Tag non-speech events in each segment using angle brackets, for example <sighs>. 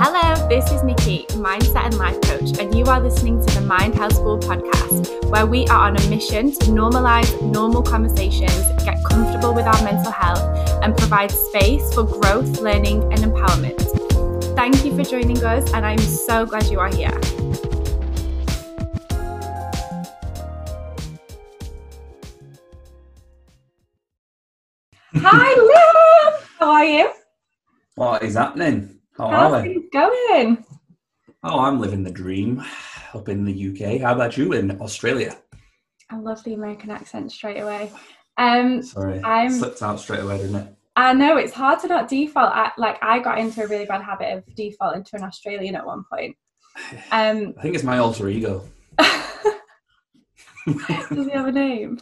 Hello, this is Nikki, mindset and life coach, and you are listening to the Mind Health School podcast, where we are on a mission to normalize normal conversations, get comfortable with our mental health, and provide space for growth, learning, and empowerment. Thank you for joining us, and I'm so glad you are here. <laughs> Hi, Liam. How are you? What is happening? How How's are things going? Oh, I'm living the dream up in the UK. How about you in Australia? I love the American accent straight away. Um, Sorry, I'm- slipped out straight away, didn't it? I know it's hard to not default. I, like I got into a really bad habit of defaulting to an Australian at one point. <sighs> Um, I think it's my alter ego. <laughs> <laughs> does he have a name?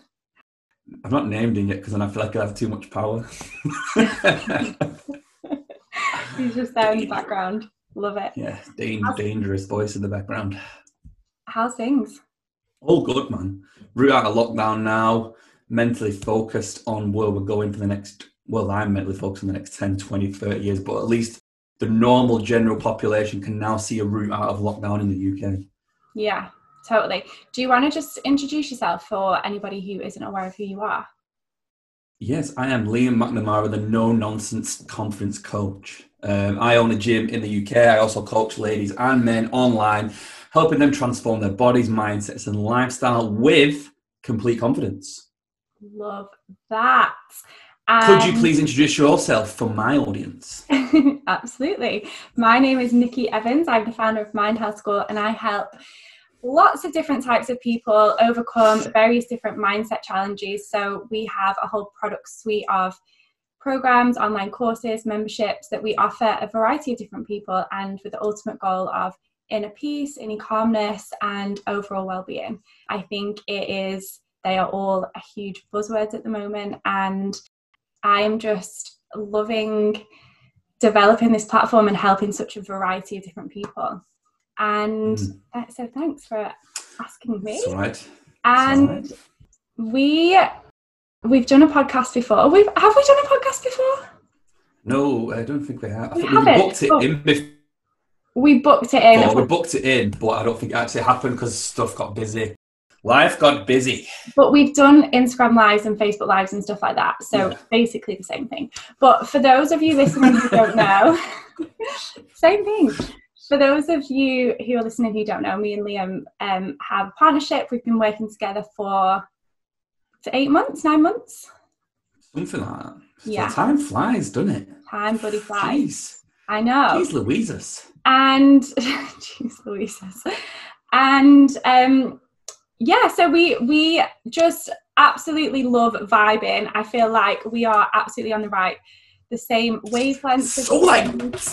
I've not named him yet because then I feel like I have too much power. <laughs> <laughs> He's just there in the background. Love it. yeah, dan- dangerous voice in the background. How's things? All good, man. Route out of lockdown now, mentally focused on where we're going for the next, well, I'm mentally focused on the next 10, 20, 30 years, but at least the normal general population can now see a route out of lockdown in the UK. Yeah, totally. Do you want to just introduce yourself for anybody who isn't aware of who you are? Yes, I am Liam McNamara, the no nonsense conference coach. Um, I own a gym in the UK. I also coach ladies and men online, helping them transform their bodies, mindsets, and lifestyle with complete confidence. Love that. Could you please introduce yourself for my audience? <laughs> Absolutely. My name is Nikki Evans. I'm the founder of Mind Health School and I help lots of different types of people overcome <laughs> various different mindset challenges. So we have a whole product suite of programs, online courses, memberships that we offer a variety of different people and with the ultimate goal of inner peace, inner calmness and overall well-being. I think it is they are all a huge buzzwords at the moment and I'm just loving developing this platform and helping such a variety of different people. And Mm. uh, so thanks for asking me. It's all right. and we we've done a podcast before. We've have we done a podcast before? No, I don't think we have. I We think we booked it Oh. in before. We booked it in, We booked it in, but I don't think it actually happened because stuff got busy. Life got busy. but we've done Instagram lives and Facebook lives and stuff like that. So Yeah. basically the same thing. But for those of you listening who don't <laughs> know, <laughs> same thing. For those of you who are listening who don't know, me and Liam um, have a partnership. We've been working together for for eight months, nine months. Something like that. Yeah. Time flies, doesn't it? Time bloody flies. Jeez. I know. Jeez Louises. and <laughs> jeez Louises. and um yeah so we we just absolutely love vibing i feel like we are absolutely on the right the same wavelength So like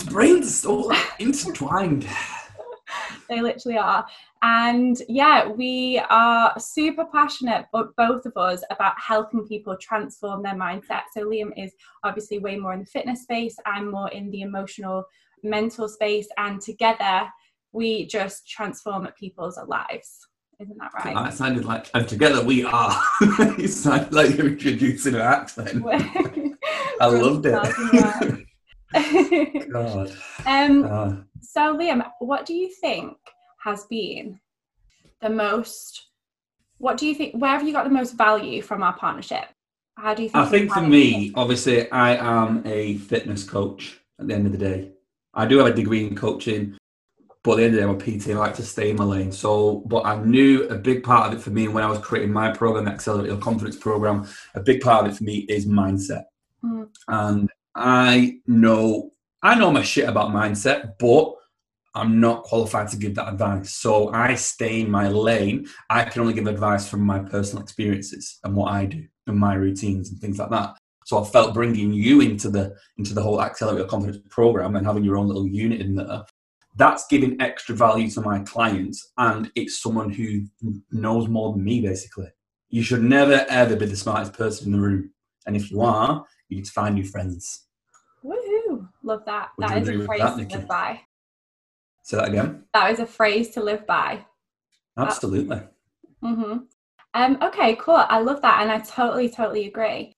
brains so like intertwined. <laughs> they literally are and yeah we are super passionate both of us about helping people transform their mindset so liam is obviously way more in the fitness space i'm more in the emotional mental space and together we just transform people's lives isn't that right That sounded like, and together we are. <laughs> you sound like you're introducing an accent. <laughs> I loved it. it <laughs> God. <laughs> um Uh, So, Liam, what do you think has been the most? What do you think? Where have you got the most value from our partnership? How do you think? I think for had it? me, obviously, I am a fitness coach at the end of the day. I do have a degree in coaching, but at the end of the day, I'm a PT. I like to stay in my lane. So, but I knew a big part of it for me when I was creating my program, the Accelerate Your Confidence program, a big part of it for me is mindset. Mm. And I know, I know my shit about mindset, but I'm not qualified to give that advice. So I stay in my lane. I can only give advice from my personal experiences and what I do and my routines and things like that. So I felt bringing you into the into the whole Accelerate Confidence program and having your own little unit in there. That's giving extra value to my clients, and it's someone who knows more than me. Basically, you should never ever be the smartest person in the room, and if you are, you need to find new friends. Woohoo! Love that. Would That is a phrase that, to Nikki? live by. Say that again. That is a phrase to live by. Absolutely. Mm-hmm. Um, okay, cool. I love that, and I totally, totally agree.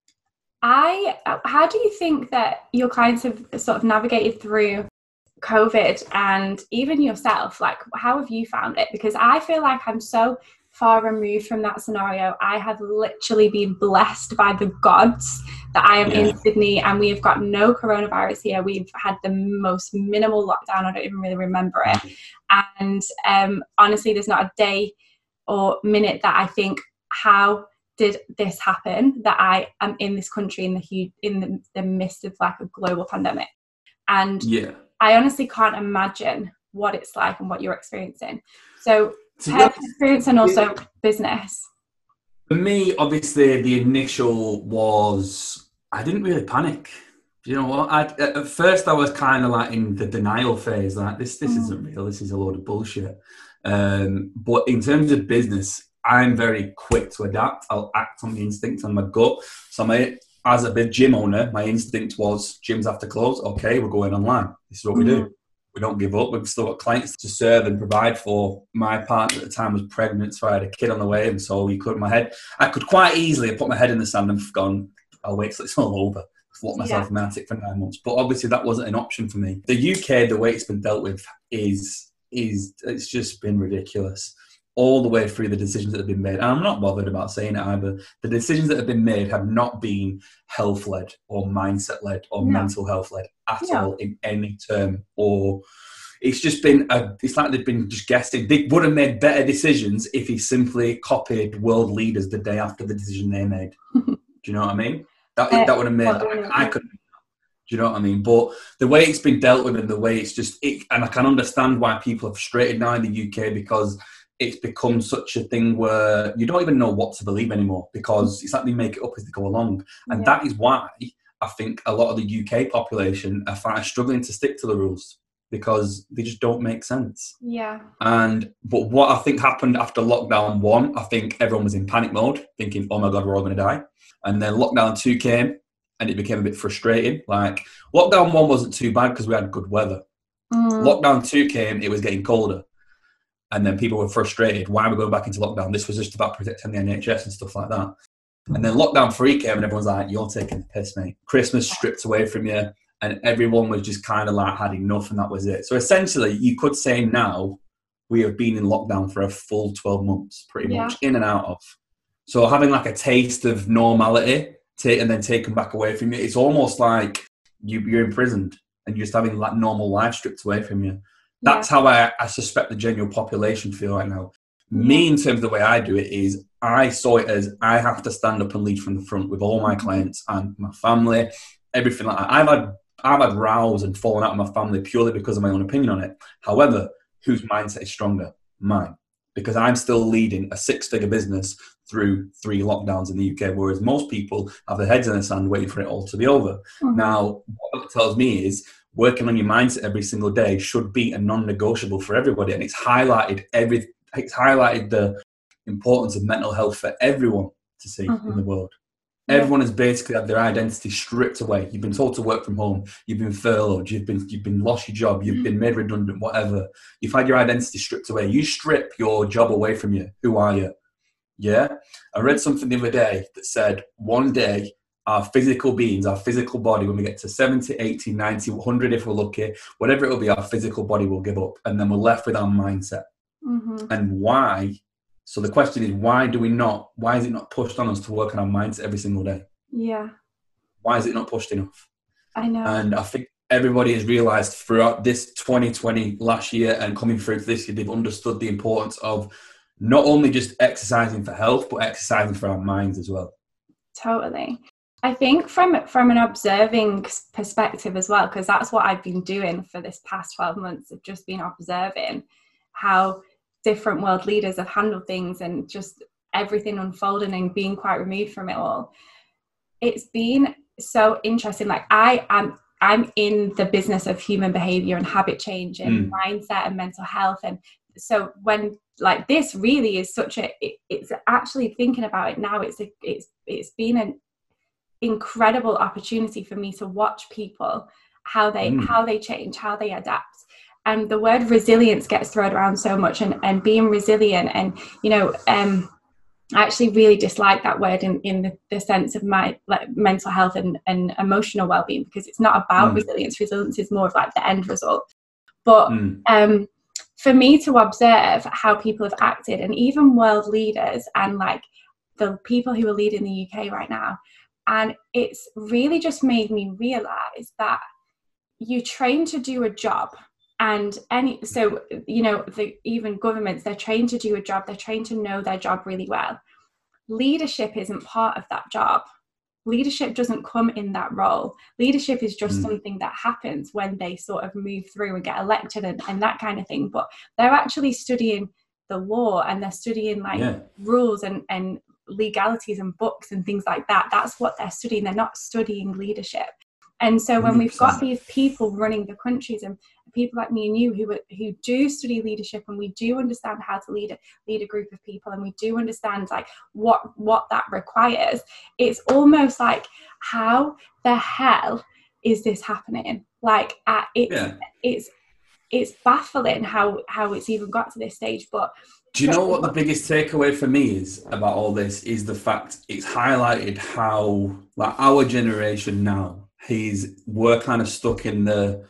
I, how do you think that your clients have sort of navigated through COVID and even yourself, like how have you found it? Because I feel like I'm so far removed from that scenario. I have literally been blessed by the gods that I am yeah. in Sydney and we have got no coronavirus here. We've had the most minimal lockdown. I don't even really remember it. Mm. And um, honestly, there's not a day or minute that I think, how did this happen that I am in this country in the huge, in the, the midst of like a global pandemic? And yeah. I honestly can't imagine what it's like and what you're experiencing. So personal experience and also business? For me, obviously, the initial was I didn't really panic. You know what? I, at first, I was kind of like in the denial phase, like this, this mm. isn't real. This is a load of bullshit. Um, but in terms of business, I'm very quick to adapt. I'll act on the instinct and my gut. So my, as a big gym owner, my instinct was gyms have to close. Okay, we're going online. This is what mm. we do. Mm we don't give up. We've still got clients to serve and provide for. My partner at the time was pregnant, so I had a kid on the way, and so you could my head. I could quite easily have put my head in the sand and gone, "I'll wait till it's all over." Lock myself yeah. in attic for nine months, but obviously that wasn't an option for me. The UK, the way it's been dealt with, is is it's just been ridiculous all the way through the decisions that have been made. And I'm not bothered about saying it either. The decisions that have been made have not been health led or mindset led or no. mental health led at no. all in any term. Or it's just been, a, it's like they've been just guessing. They would have made better decisions if he simply copied world leaders the day after the decision they made. <laughs> Do you know what I mean? That, uh, that would have made, I, I could do you know what I mean? But the way it's been dealt with and the way it's just, it, and I can understand why people are frustrated now in the UK because it's become such a thing where you don't even know what to believe anymore because it's like they make it up as they go along. And yeah. that is why I think a lot of the UK population are struggling to stick to the rules because they just don't make sense. Yeah. And but what I think happened after lockdown one, I think everyone was in panic mode, thinking, "Oh my god, we're all going to die." And then lockdown two came, and it became a bit frustrating. Like lockdown one wasn't too bad because we had good weather. Mm. Lockdown two came, it was getting colder and then people were frustrated. Why are we going back into lockdown? This was just about protecting the NHS and stuff like that. And then lockdown three came, and everyone's like, "You're taking the piss, mate." Christmas stripped away from you, and everyone was just kind of like had enough, and that was it. So essentially, you could say now we have been in lockdown for a full twelve months, pretty yeah. much in and out of. So having like a taste of normality, and then taken back away from you, it's almost like you, you're imprisoned and you're just having like normal life stripped away from you. That's yeah. how I, I suspect the general population feel right now. Me, in terms of the way I do it, is I saw it as I have to stand up and lead from the front with all my clients and my family, everything like that. I've had I've had rows and fallen out with my family purely because of my own opinion on it. However, whose mindset is stronger? Mine. Because I'm still leading a six figure business through three lockdowns in the UK, whereas most people have their heads in the sand waiting for it all to be over. Mm-hmm. Now, what that tells me is working on your mindset every single day should be a non-negotiable for everybody and it's highlighted every it's highlighted the importance of mental health for everyone to see mm-hmm. in the world. Everyone has basically had their identity stripped away you've been told to work from home you've been furloughed you've been you've been lost your job you've mm-hmm. been made redundant whatever you've had your identity stripped away you strip your job away from you who are you yeah i read something the other day that said one day our physical beings, our physical body, when we get to 70, 80, 90, 100, if we're lucky, whatever it will be, our physical body will give up. And then we're left with our mindset. Mm-hmm. And why? So the question is, why do we not, why is it not pushed on us to work on our minds every single day? Yeah. Why is it not pushed enough? I know. And I think everybody has realized throughout this 2020 last year and coming through to this year, they've understood the importance of not only just exercising for health, but exercising for our minds as well. Totally. I think from from an observing perspective as well, because that's what I've been doing for this past 12 months of just been observing how different world leaders have handled things and just everything unfolding and being quite removed from it all. It's been so interesting. Like I am I'm in the business of human behavior and habit change and mm. mindset and mental health. And so when like this really is such a it, it's actually thinking about it now, it's a it's it's been an incredible opportunity for me to watch people how they mm. how they change how they adapt and the word resilience gets thrown around so much and, and being resilient and you know um I actually really dislike that word in, in the, the sense of my like mental health and, and emotional well-being because it's not about mm. resilience. Resilience is more of like the end result. But mm. um, for me to observe how people have acted, and even world leaders and like the people who are leading the UK right now, and it's really just made me realize that you train to do a job and any so you know the even governments they're trained to do a job they're trained to know their job really well. Leadership isn't part of that job. Leadership doesn't come in that role. Leadership is just mm. something that happens when they sort of move through and get elected and, and that kind of thing but they're actually studying the law and they're studying like yeah. rules and and legalities and books and things like that. That's what they're studying. They're not studying leadership and so when we have got these people running the countries and people like me and you who who do study leadership and we do understand how to lead a, lead a group of people and we do understand like what what that requires, it's almost like how the hell is this happening? Like uh, it's yeah. it's it's baffling how how it's even got to this stage, but do you know what the biggest takeaway for me is about all this is the fact it's highlighted how like our generation now he's we're kind of stuck in the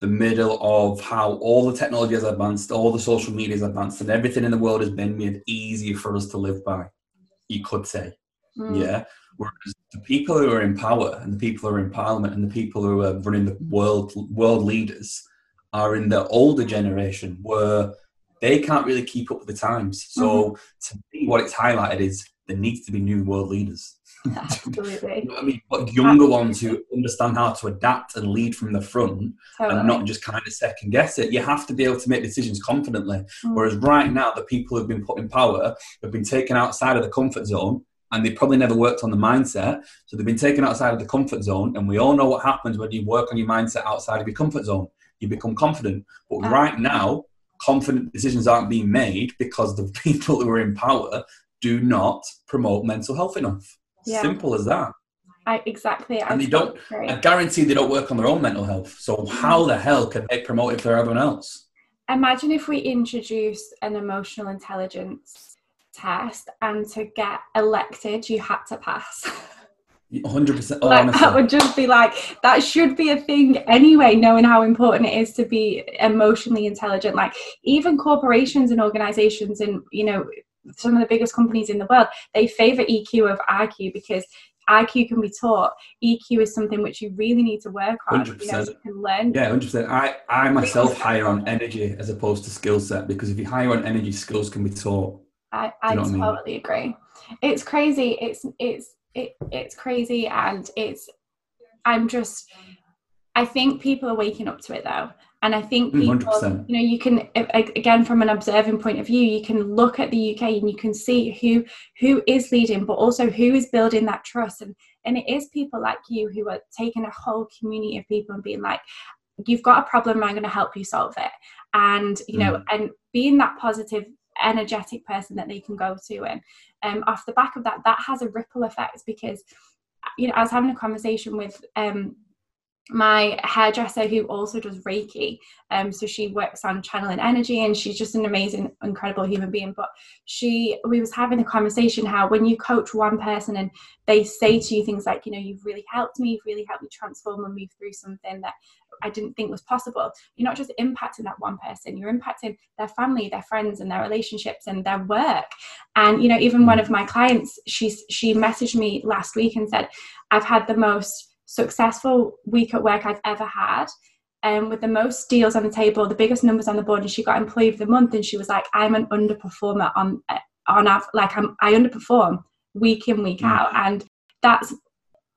the middle of how all the technology has advanced, all the social media has advanced, and everything in the world has been made easier for us to live by. You could say, mm. yeah. Whereas the people who are in power and the people who are in parliament and the people who are running the world world leaders are in the older generation where they can't really keep up with the times. So mm-hmm. to me, what it's highlighted is there needs to be new world leaders. Absolutely. you know I mean, but younger Absolutely. ones who understand how to adapt and lead from the front totally. and not just kind of second guess it. You have to be able to make decisions confidently. Mm. Whereas right now, the people who've been put in power have been taken outside of the comfort zone and they probably never worked on the mindset. So they've been taken outside of the comfort zone. And we all know what happens when you work on your mindset outside of your comfort zone. You become confident. But right now, confident decisions aren't being made because the <laughs> people who are in power do not promote mental health enough. Yeah. Simple as that. I, exactly. And they don't. I guarantee they don't work on their own mental health. So how mm. the hell can they promote it for everyone else? Imagine if we introduce an emotional intelligence test, and to get elected, you had to pass. <laughs> Hundred percent. Oh, like, that would just be like that should be a thing anyway. Knowing how important it is to be emotionally intelligent, like even corporations and organizations, and you know some of the biggest companies in the world, they favor EQ over IQ because IQ can be taught. EQ is something which you really need to work on. 100%. You, know, you can learn. Yeah, hundred percent. I, I myself hire on energy as opposed to skill set because if you hire on energy, skills can be taught. I, I totally I mean? agree. It's crazy. It's it's it, it's crazy, and it's. I'm just. I think people are waking up to it though, and I think mm, people, 100%. you know, you can again from an observing point of view, you can look at the UK and you can see who who is leading, but also who is building that trust. And and it is people like you who are taking a whole community of people and being like, you've got a problem, I'm going to help you solve it. And you know, mm. and being that positive energetic person that they can go to and um, off the back of that that has a ripple effect because you know i was having a conversation with um, my hairdresser who also does reiki um so she works on channeling energy and she's just an amazing incredible human being but she we was having a conversation how when you coach one person and they say to you things like you know you've really helped me you've really helped me transform and move through something that I didn't think was possible. You're not just impacting that one person, you're impacting their family, their friends, and their relationships and their work. And you know, even one of my clients, she's she messaged me last week and said, I've had the most successful week at work I've ever had. Um, with the most deals on the table, the biggest numbers on the board, and she got employee of the month. And she was like, "I'm an underperformer on on like I'm, I underperform week in week out." And that's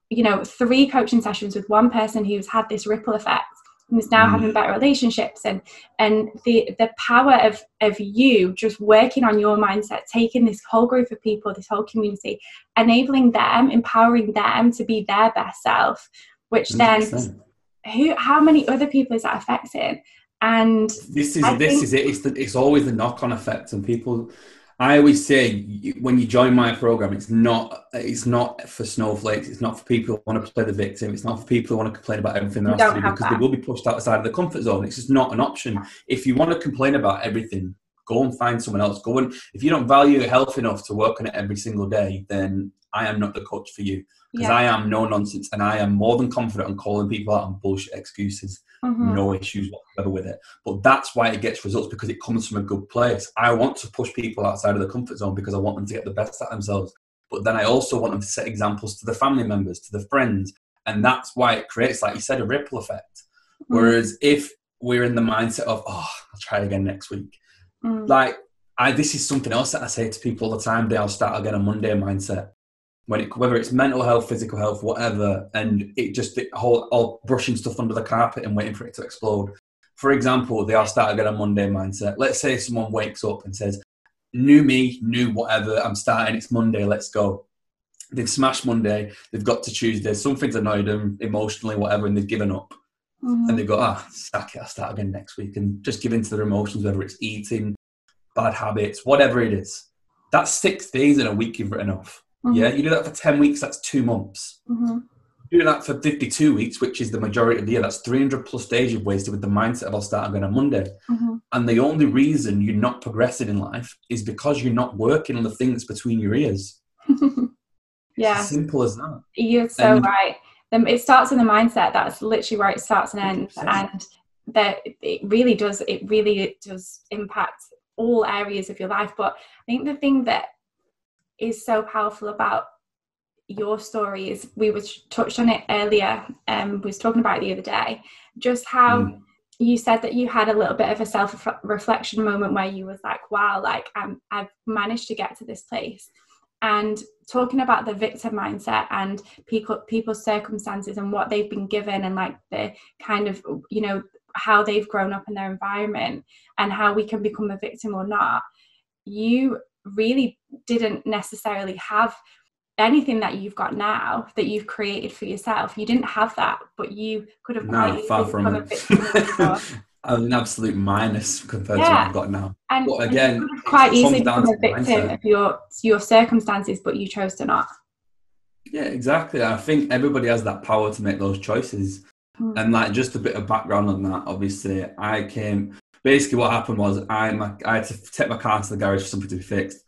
you know three coaching sessions with one person who's had this ripple effect is now mm. having better relationships and and the the power of of you just working on your mindset taking this whole group of people this whole community enabling them empowering them to be their best self which 100%. then who how many other people is that affecting and this is I this think, is it it's the, it's always the knock-on effect and people I always say when you join my program, it's not it's not for snowflakes. It's not for people who want to play the victim. It's not for people who want to complain about everything they're asked to do because that. they will be pushed outside of the comfort zone. It's just not an option. If you want to complain about everything, go and find someone else. Go and if you don't value health enough to work on it every single day, then I am not the coach for you. Because yeah. I am no nonsense and I am more than confident on calling people out on bullshit excuses. Mm-hmm. No issues whatsoever with it. But that's why it gets results because it comes from a good place. I want to push people outside of the comfort zone because I want them to get the best at themselves. But then I also want them to set examples to the family members, to the friends. And that's why it creates, like you said, a ripple effect. Mm-hmm. Whereas if we're in the mindset of, oh, I'll try again next week. Mm. Like, I, this is something else that I say to people all the time. They, I'll start again on Monday mindset when it, whether it's mental health, physical health, whatever, and it just the whole all brushing stuff under the carpet and waiting for it to explode. For example, they are start again on Monday mindset. Let's say someone wakes up and says, "New me, new whatever. I'm starting. It's Monday. Let's go." They've smashed Monday. They've got to Tuesday. Something's annoyed them emotionally, whatever, and they've given up. Mm-hmm. And they go, ah, stack it. I'll start again next week, and just give in to their emotions, whether it's eating, bad habits, whatever it is. That's six days in a week you've written off Mm-hmm. Yeah, you do that for 10 weeks, that's two months. Mm-hmm. Do that for 52 weeks, which is the majority of the year. That's 300 plus days you've wasted with the mindset of I'll start again on Monday. Mm-hmm. And the only reason you're not progressing in life is because you're not working on the things between your ears. <laughs> yeah. simple as that. You're so and, right. It starts in the mindset. That's literally where it starts and ends. 100%. And that it really does, it really does impact all areas of your life. But I think the thing that is so powerful about your story is we were touched on it earlier um we was talking about it the other day just how mm. you said that you had a little bit of a self reflection moment where you was like wow like I'm, i've managed to get to this place and talking about the victim mindset and people people's circumstances and what they've been given and like the kind of you know how they've grown up in their environment and how we can become a victim or not you really didn't necessarily have anything that you've got now that you've created for yourself. You didn't have that, but you could have no, far from it. <laughs> An absolute minus compared yeah. to what I've got now. And but again, quite easily become a victim mindset. of your your circumstances, but you chose to not. Yeah, exactly. I think everybody has that power to make those choices. Mm. And like just a bit of background on that, obviously, I came basically what happened was I, my, I had to take my car to the garage for something to be fixed.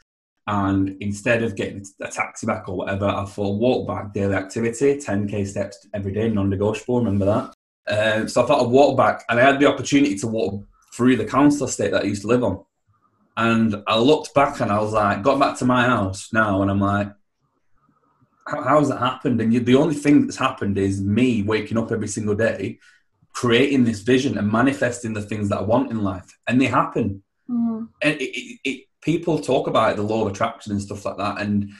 And instead of getting a taxi back or whatever, I thought walk back daily activity, 10k steps every day, non-negotiable. Remember that. Uh, so I thought I'd walk back, and I had the opportunity to walk through the council estate that I used to live on. And I looked back and I was like, got back to my house now, and I'm like, how, how's that happened? And you, the only thing that's happened is me waking up every single day creating this vision and manifesting the things that I want in life, and they happen. Mm. And it, it, it, people talk about it, the law of attraction and stuff like that, and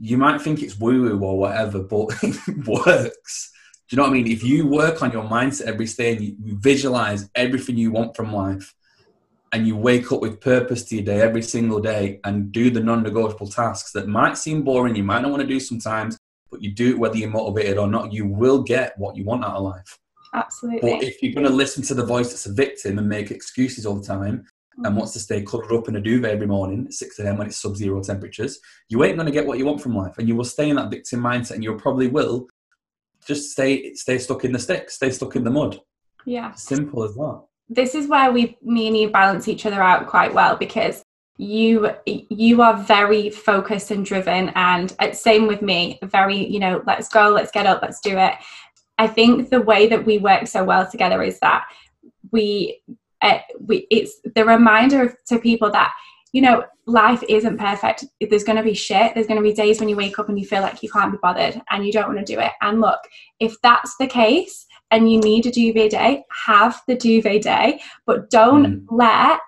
you might think it's woo woo or whatever, but <laughs> it works. Do you know what I mean? If you work on your mindset every day and you visualize everything you want from life, and you wake up with purpose to your day every single day and do the non-negotiable tasks that might seem boring, you might not want to do sometimes, but you do it whether you're motivated or not, you will get what you want out of life. Absolutely. But if you're going to listen to the voice that's a victim and make excuses all the time. And wants to stay cuddled up in a duvet every morning at 6 a.m. when it's sub zero temperatures, you ain't going to get what you want from life. And you will stay in that victim mindset and you probably will just stay stay stuck in the sticks, stay stuck in the mud. Yeah. Simple as that. This is where we, me and you, balance each other out quite well because you you are very focused and driven and uh, same with me very you know let's go let's get up let's do it I think the way that we work so well together is that we, uh, we it's the reminder to people that you know life isn't perfect. There's going to be shit. There's going to be days when you wake up and you feel like you can't be bothered and you don't want to do it. And look, if that's the case and you need a duvet day, have the duvet day, but don't mm. let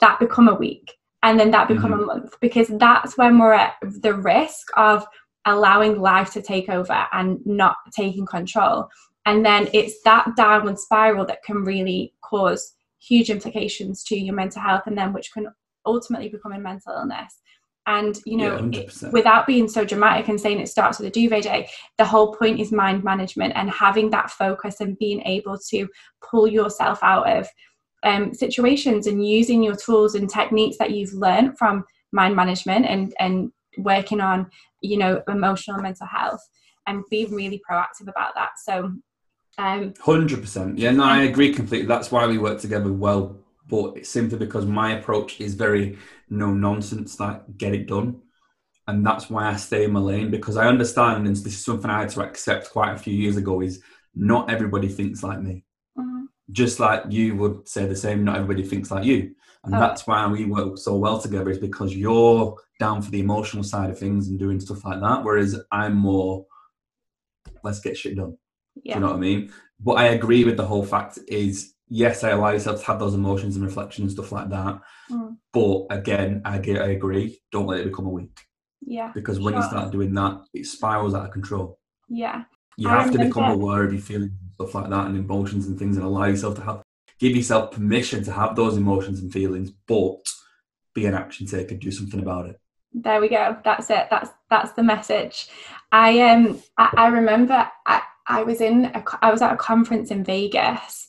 that become a week and then that become mm. a month because that's when we're at the risk of allowing life to take over and not taking control. And then it's that downward spiral that can really cause huge implications to your mental health and then which can ultimately become a mental illness. And you know, yeah, it, without being so dramatic and saying it starts with a duvet day, the whole point is mind management and having that focus and being able to pull yourself out of um, situations and using your tools and techniques that you've learned from mind management and and working on you know emotional mental health and being really proactive about that so um 100% yeah no i agree completely that's why we work together well but it's simply because my approach is very no nonsense like get it done and that's why I stay in my lane because I understand, and this is something I had to accept quite a few years ago. Is not everybody thinks like me. Mm-hmm. Just like you would say the same, not everybody thinks like you. And oh. that's why we work so well together, is because you're down for the emotional side of things and doing stuff like that. Whereas I'm more, let's get shit done. Yeah. Do you know what I mean? But I agree with the whole fact is, yes, I allow yourself to have those emotions and reflection and stuff like that. Mm. But again, I, get, I agree, don't let it become a week. Yeah. Because when sure. you start doing that, it spirals out of control. Yeah. You I have to become aware of your feelings and stuff like that and emotions and things and allow yourself to have give yourself permission to have those emotions and feelings, but be an action taker, do something about it. There we go. That's it. That's that's the message. I um I, I remember I, I was in a, I was at a conference in Vegas.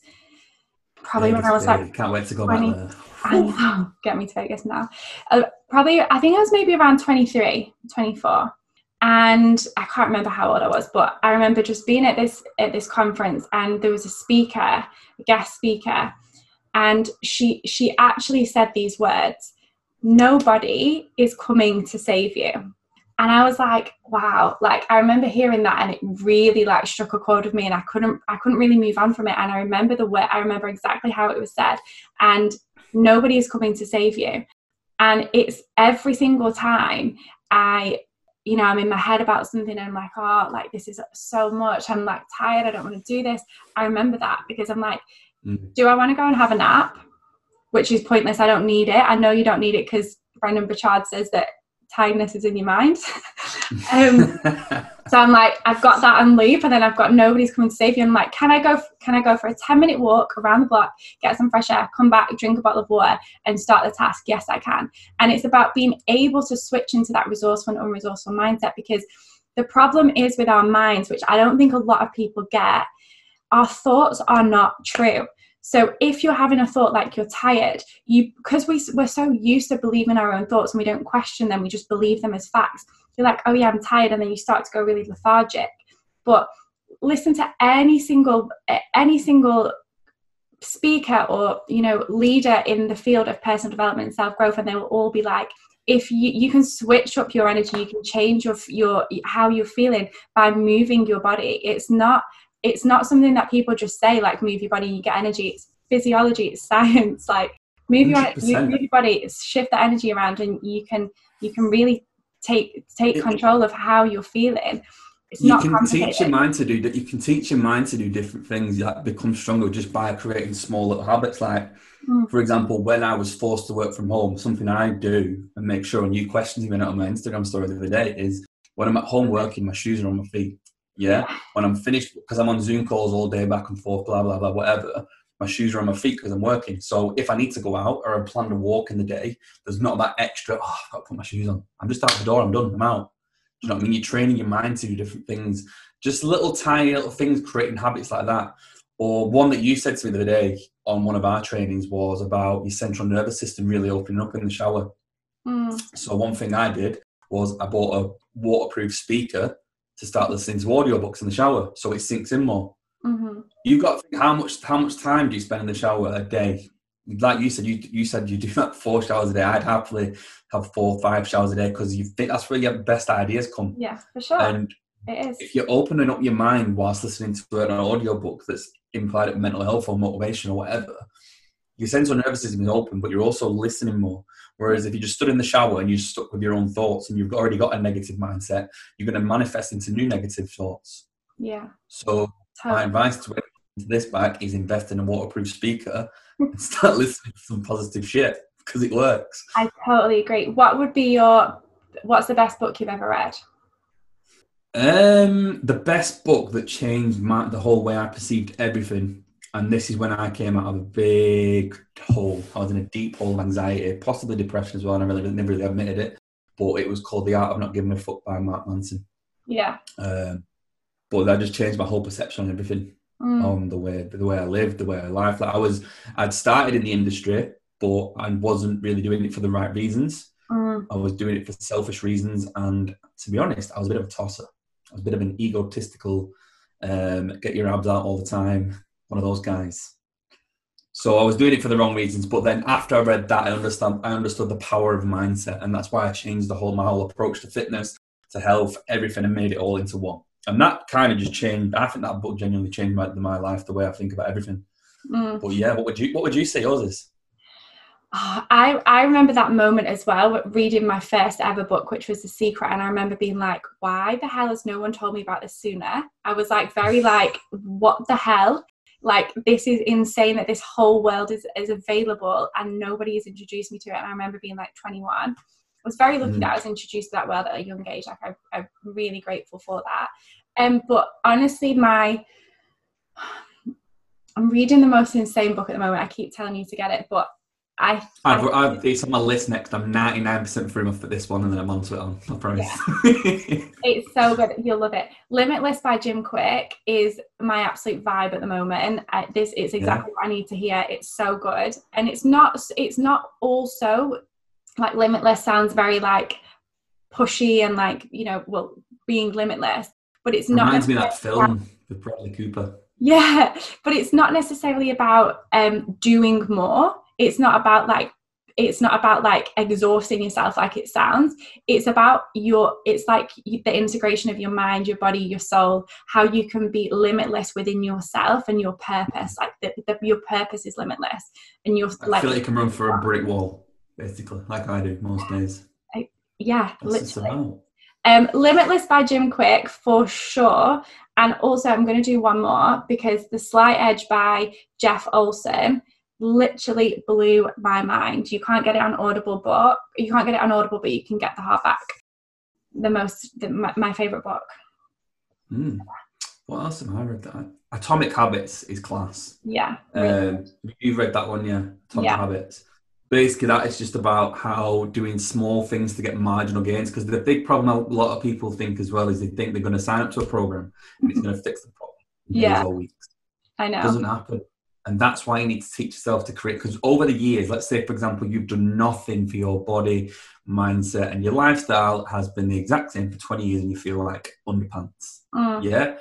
Probably Vegas when I was like can't wait to go 20, back there. I know, get me to Vegas now. Uh, probably I think I was maybe around 23, 24 and I can't remember how old I was, but I remember just being at this at this conference, and there was a speaker, a guest speaker, and she she actually said these words: "Nobody is coming to save you." And I was like, "Wow!" Like I remember hearing that, and it really like struck a chord with me, and I couldn't I couldn't really move on from it. And I remember the word, I remember exactly how it was said, and nobody is coming to save you. And it's every single time I you know, I'm in my head about something and I'm like, oh, like this is so much. I'm like tired. I don't want to do this. I remember that because I'm like, mm. do I want to go and have a nap? Which is pointless. I don't need it. I know you don't need it because Brendon Burchard says that tiredness is in your mind. <laughs> um, so I'm like, I've got that on loop, and then I've got nobody's coming to save you. I'm like, can I go? Can I go for a 10 minute walk around the block, get some fresh air, come back, drink a bottle of water, and start the task? Yes, I can. And it's about being able to switch into that resourceful and unresourceful mindset because the problem is with our minds, which I don't think a lot of people get. Our thoughts are not true. So if you're having a thought like you're tired, you because we we're so used to believing our own thoughts and we don't question them, we just believe them as facts. You're like, oh yeah, I'm tired, and then you start to go really lethargic. But listen to any single any single speaker or you know leader in the field of personal development and self growth, and they will all be like, if you you can switch up your energy, you can change your your how you're feeling by moving your body. It's not it's not something that people just say like move your body you get energy. It's physiology it's <laughs> science. Like move your, move your body shift the energy around and you can you can really take take control of how you're feeling. It's not. you can teach your mind to do that. You can teach your mind to do different things like become stronger just by creating small little habits. Like mm. for example when i was forced to work from home something i do and make sure and you questioned me on my instagram story the other day is when i'm at home working my shoes are on my feet yeah. When I'm finished, because I'm on Zoom calls all day, back and forth, blah, blah, blah, whatever, my shoes are on my feet because I'm working. So if I need to go out or I plan to walk in the day, there's not that extra, oh, I've got to put my shoes on. I'm just out the door, I'm done, I'm out. Do you know what I mean? You're training your mind to do different things. Just little tiny little things, creating habits like that. Or one that you said to me the other day on one of our trainings was about your central nervous system really opening up in the shower. Mm. So one thing I did was I bought a waterproof speaker to start listening to audiobooks in the shower so it sinks in more. Mm-hmm. You've got to think how much how much time do you spend in the shower a day? Like you said, you you said you do <laughs> that four showers a day. I'd happily have four five showers a day because you think that's where your best ideas come. Yeah, for sure. And it is. If you're opening up your mind whilst listening to an audiobook that's implied at mental health or motivation or whatever, your central nervous system is open, but you're also listening more. Whereas if you just stood in the shower and you're stuck with your own thoughts and you've already got a negative mindset, you're going to manifest into new negative thoughts. Yeah. So my advice to this back is invest in a waterproof speaker and <laughs> start listening to some positive shit because it works. I totally agree. What would be your what's the best book you've ever read? Um, the best book that changed my, the whole way I perceived everything and this is when I came out of a big hole. I was in a deep hole of anxiety, possibly depression as well, and I really never really admitted it. But it was called The Art of Not Giving a Fuck by Mark Manson. Yeah. Um, but that just changed my whole perception on everything, mm. on the way the way I lived, the way I lived. Like I was, I'd started in the industry, but I wasn't really doing it for the right reasons. Mm. I was doing it for selfish reasons, and to be honest, I was a bit of a tosser. I was a bit of an egotistical, um, get your abs out all the time, one of those guys. So I was doing it for the wrong reasons, but then after I read that, I understand I understood the power of mindset, and that's why I changed the whole my whole approach to fitness, to health, everything, and made it all into one. And that kind of just changed. I think that book genuinely changed my, my life, the way I think about everything. Mm. But yeah, what would you what would you say yours is? Oh, I, I remember that moment as well, reading my first ever book, which was The Secret. And I remember being like, why the hell has no one told me about this sooner? I was like, very like, what the hell? Like, this is insane that this whole world is, is available and nobody has introduced me to it. And I remember being like 21. I was very lucky mm. that I was introduced to that world at a young age. Like, I, I'm really grateful for that. Um, but honestly, my I'm reading the most insane book at the moment. I keep telling you to get it, but I, I've, I've, it's on my list next. I'm 99% through enough for this one, and then I'm onto it on. I promise. Yeah. it's so good. You'll love it. Limitless by Jim Kwik is my absolute vibe at the moment. I, this it's exactly yeah. what I need to hear. It's so good, and it's not. It's not also like limitless sounds very like pushy and like you know well being limitless, but it's not. Reminds me of that film with Bradley Cooper. Yeah, <laughs> but it's not necessarily about um, doing more it's not about like it's not about like exhausting yourself like it sounds. It's about your it's like the integration of your mind your body your soul how you can be limitless within yourself and your purpose. Like the, the, your purpose is limitless and you're I like feel like you can run for a brick wall basically like i do most days. I, yeah That's literally. um, Limitless by Jim Kwik for sure. And also, I'm going to do one more because The Slight Edge by Jeff Olson literally blew my mind. You can't get it on Audible but You can't get it on Audible, but you can get the hardback. The most, the, my, my favorite book. Mm. What else have I read that? Atomic Habits is class. Yeah. Really. Um, you've read that one, yeah? Atomic yeah. Habits. Basically, that is just about how doing small things to get marginal gains. Because the big problem a lot of people think as well is they think they're going to sign up to a program and it's <laughs> going to fix the problem. Yeah. weeks. I know. It doesn't happen. And that's why you need to teach yourself to create. Because over the years, let's say, for example, you've done nothing for your body, mindset, and your lifestyle has been the exact same for 20 years and you feel like underpants. Mm. Yeah.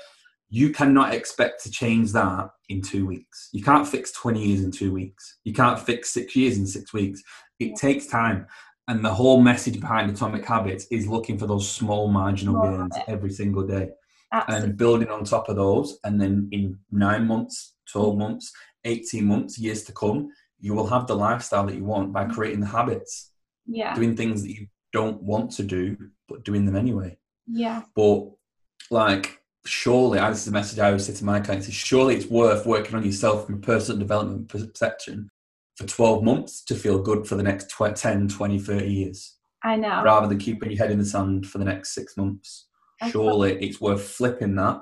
You cannot expect to change that in two weeks. You can't fix 20 years in two weeks. You can't fix six years in six weeks. It takes time. And the whole message behind Atomic Habits is looking for those small marginal gains every single day. Absolutely. And building on top of those. And then in nine months, 12 months, 18 months, years to come, you will have the lifestyle that you want by mm-hmm. creating the habits. Yeah. Doing things that you don't want to do, but doing them anyway. Yeah. But like, surely, this is the message I always say to my clients, is surely it's worth working on yourself from a personal development perception for 12 months to feel good for the next 10, 20, 30 years. I know. Rather than keeping your head in the sand for the next six months. Surely it's worth flipping that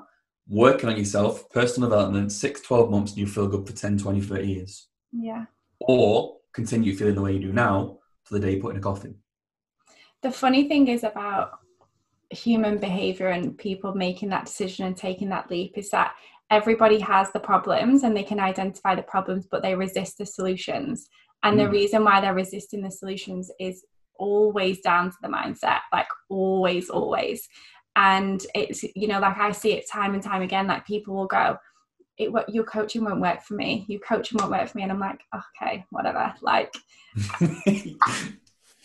working on yourself, personal development, six, 12 months, and you feel good for 10, 20, 30 years. Yeah. Or continue feeling the way you do now to the day you put in a coffin. The funny thing is about human behavior and people making that decision and taking that leap is that everybody has the problems and they can identify the problems, but they resist the solutions. And mm. the reason why they're resisting the solutions is always down to the mindset, like always, always and it's you know like i see it time and time again like people will go it what your coaching won't work for me your coaching won't work for me and i'm like okay whatever like <laughs>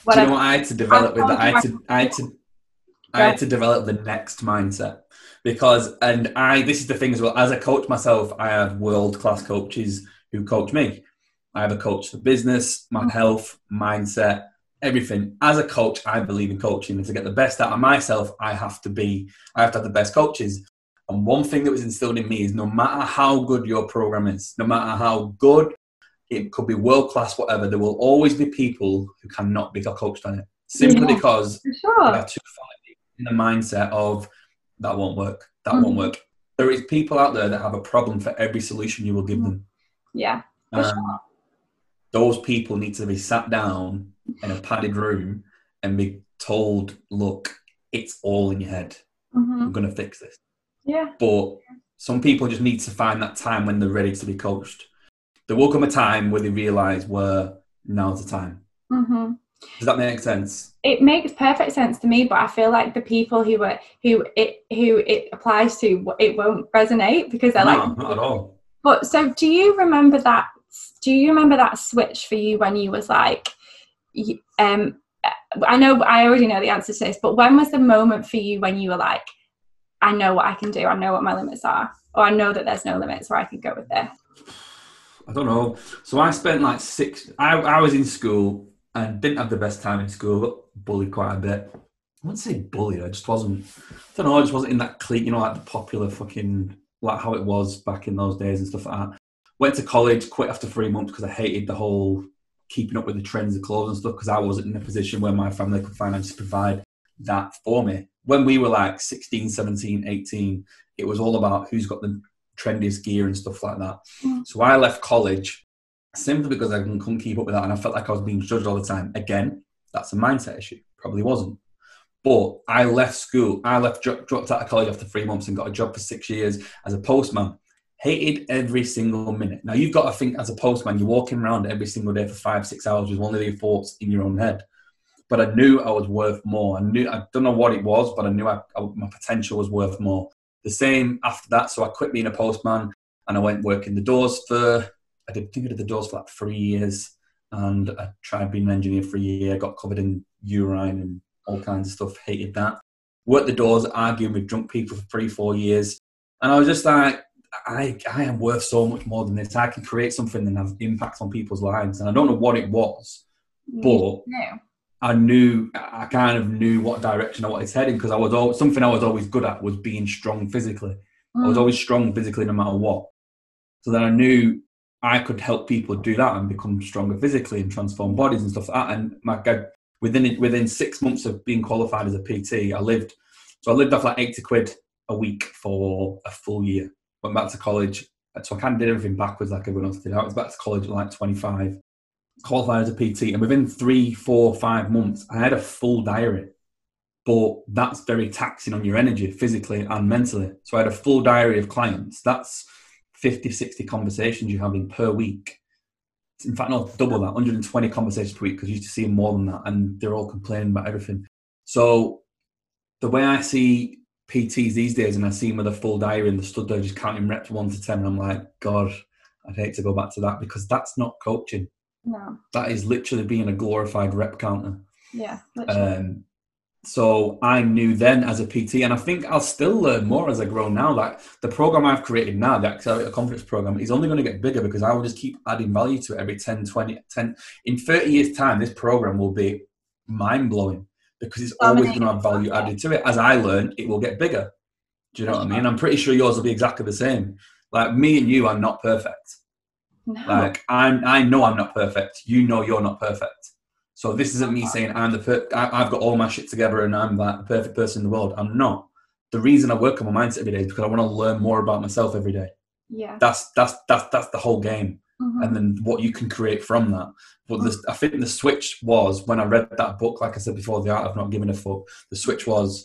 whatever. Do you know what I had to develop with that? I had to, I had to, I had to develop the next mindset because, and I, this is the thing as well. As a coach myself, I have world class coaches who coach me. I have a coach for business, my mm-hmm. health, mindset, everything. As a coach, I believe in coaching, and to get the best out of myself, I have to be, I have to have the best coaches. And one thing that was instilled in me is no matter how good your program is, no matter how good it could be world class, whatever, there will always be people who cannot be coached on it simply yeah, because sure. they are too far in the mindset of that won't work, that mm-hmm. won't work. There is people out there that have a problem for every solution you will give them. Yeah, um, sure. Those people need to be sat down in a padded room and be told, look, it's all in your head. Mm-hmm. I'm going to fix this. Yeah. But some people just need to find that time when they're ready to be coached. There will come a time where they realize where now's the time. Mm-hmm. Does that make sense? It makes perfect sense to me, but I feel like the people who are who it who it applies to, it won't resonate because they're no, like not at all. But so, do you remember that do you remember that switch for you when you was like um I know I already know the answer to this, but when was the moment for you when you were like, I know what I can do, I know what my limits are, or I know that there's no limits where I can go with this? I don't know. So I spent like six. I, I was in school and didn't have the best time in school. Bullied quite a bit. I wouldn't say bullied. I just wasn't. I don't know. I just wasn't in that clique. You know, like the popular fucking like how it was back in those days and stuff like that. Went to college, quit after three months because I hated the whole keeping up with the trends of clothes and stuff because I wasn't in a position where my family could financially provide that for me. When we were like 16, 17, 18, it was all about who's got the trendiest gear and stuff like that. Mm. So I left college simply because I couldn't keep up with that and I felt like I was being judged all the time. Again, that's a mindset issue. Probably wasn't. But I left school, I left, dropped out of college after three months and got a job for six years as a postman. Hated every single minute. Now you've got to think as a postman, you're walking around every single day for five, six hours with one of your thoughts in your own head. But I knew I was worth more. I knew I don't know what it was, but I knew I, I, my potential was worth more. The same after that, so I quit being a postman and I went working the doors for. I did think I did the doors for like three years, and I tried being an engineer for a year. Got covered in urine and all kinds of stuff. Hated that. Worked the doors, arguing with drunk people for three, four years, and I was just like, I, I am worth so much more than this. I can create something and have impact on people's lives. And I don't know what it was, but I knew, I kind of knew what direction I wanted heading because I was always, something I was always good at was being strong physically. Mm. I was mm. always strong physically no matter what. So then I knew I could help people do that and become stronger physically and transform bodies and stuff like that. And my God, within within six months of being qualified as a PT, I lived so I lived off like eighty quid a week for a full year. Went back to college, so I kind of did everything backwards like everyone else did. I was back to college at like twenty five, qualified as a PT, and within three, four, five months, I had a full diary. But that's very taxing on your energy physically and mentally. So I had a full diary of clients. That's 50, 60 conversations you're having per week in fact, not double that, 120 conversations per week because you used to see more than that, and they're all complaining about everything. So the way I see PTs these days, and I see them with a full diary and the stud there just counting reps one to ten, and I'm like, God, I'd hate to go back to that because that's not coaching. No, that is literally being a glorified rep counter. Yeah, literally. Um, so I knew then as a PT, and I think I'll still learn more as I grow now. Like the program I've created now, the Accelerator Confidence program, is only going to get bigger because I will just keep adding value to it every 10, 20, 10. In 30 years' time, this program will be mind blowing because it's always going to have value added to it. As I learn, it will get bigger. Do you know what I mean? I'm pretty sure yours will be exactly the same. Like me and you are not perfect. No. Like I'm, I know I'm not perfect. You know you're not perfect. So this isn't me saying I'm the per- I, have got all my shit together and I'm like the perfect person in the world. I'm not. The reason I work on my mindset every day is because I want to learn more about myself every day. Yeah. That's that's that's that's the whole game. Mm-hmm. And then what you can create from that. But mm-hmm. I think the switch was when I read that book, like I said before, The Art of Not Giving a Fuck. The switch was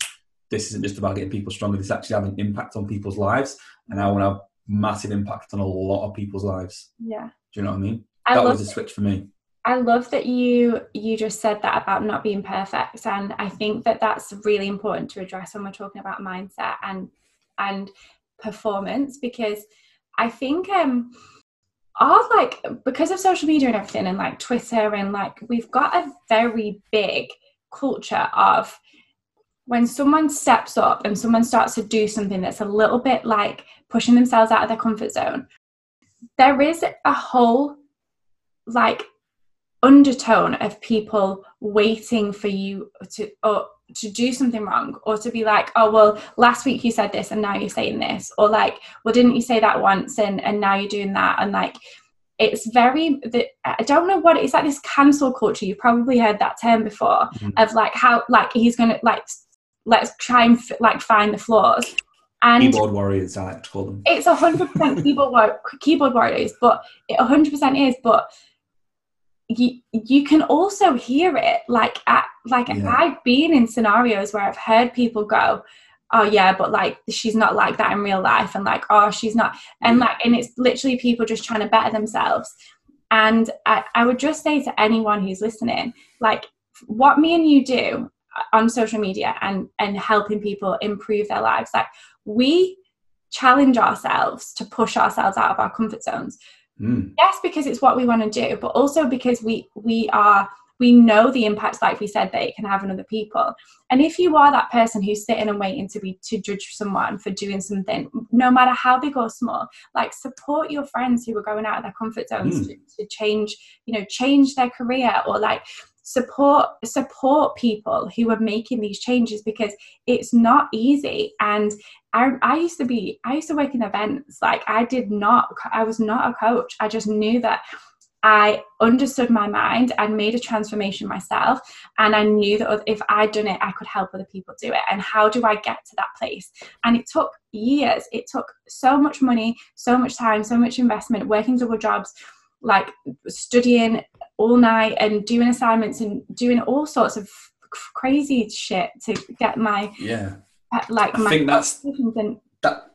this isn't just about getting people stronger. This actually having an impact on people's lives, and I want to have massive impact on a lot of people's lives. Yeah. Do you know what I mean? I that was a switch for me. I love that you you just said that about not being perfect, and I think that that's really important to address when we're talking about mindset and and performance because I think um our like because of social media and everything and like Twitter and like we've got a very big culture of when someone steps up and someone starts to do something that's a little bit like pushing themselves out of their comfort zone, there is a whole like undertone of people waiting for you to to do something wrong or to be like oh well last week you said this and now you're saying this or like well didn't you say that once and and now you're doing that? And like it's very the, i don't know what it is like this cancel culture you've probably heard that term before mm-hmm. of like how like he's gonna like let's try and f- like find the flaws. And keyboard warriors i like to call them. It's a hundred percent keyboard keyboard warriors but it a hundred percent is but you you can also hear it like at like yeah. I've been in scenarios where I've heard people go oh yeah but like she's not like that in real life and like oh she's not and like and it's literally people just trying to better themselves. And I, I would just say to anyone who's listening like what me and you do uh, on social media and and helping people improve their lives like we challenge ourselves to push ourselves out of our comfort zones Mm. Yes, because it's what we want to do, but also because we we are we know the impacts, like we said, that it can have on other people. And if you are that person who's sitting and waiting to be to judge someone for doing something, no matter how big or small, like support your friends who are going out of their comfort zones Mm. to, to change, you know, change their career or like support support people who are making these changes because it's not easy and I, I used to be i used to work in events like i did not i was not a coach i just knew that I understood my mind and made a transformation myself. And I knew that if I'd done it, I could help other people do it. And how do I get to that place? And it took years. It took so much money, so much time, so much investment, working double jobs, like studying all night and doing assignments and doing all sorts of crazy shit to get my Yeah. Uh, like I my think that's and that.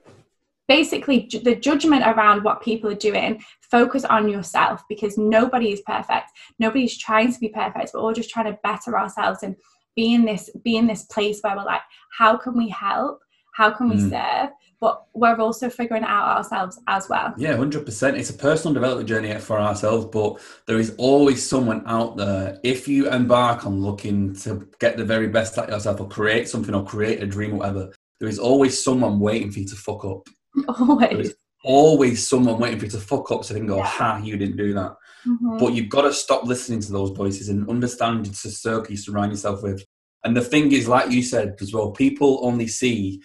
basically ju- the judgment around what people are doing focus on yourself because nobody is perfect nobody's trying to be perfect but we're all just trying to better ourselves and be in this be in this place where we're like how can we help how can we Mm. serve but we're also figuring it out ourselves as well Yeah, hundred percent. It's a personal development journey for ourselves, but there is always someone out there. If you embark on looking to get the very best at yourself, or create something, or create a dream, or whatever, there is always someone waiting for you to fuck up. <laughs> Always always someone waiting for you to fuck up, so they can go. "Ha, you didn't do that." Mhm. But you've got to stop listening to those voices and understand the circle you surround yourself with. And the thing is, like you said as well, people only see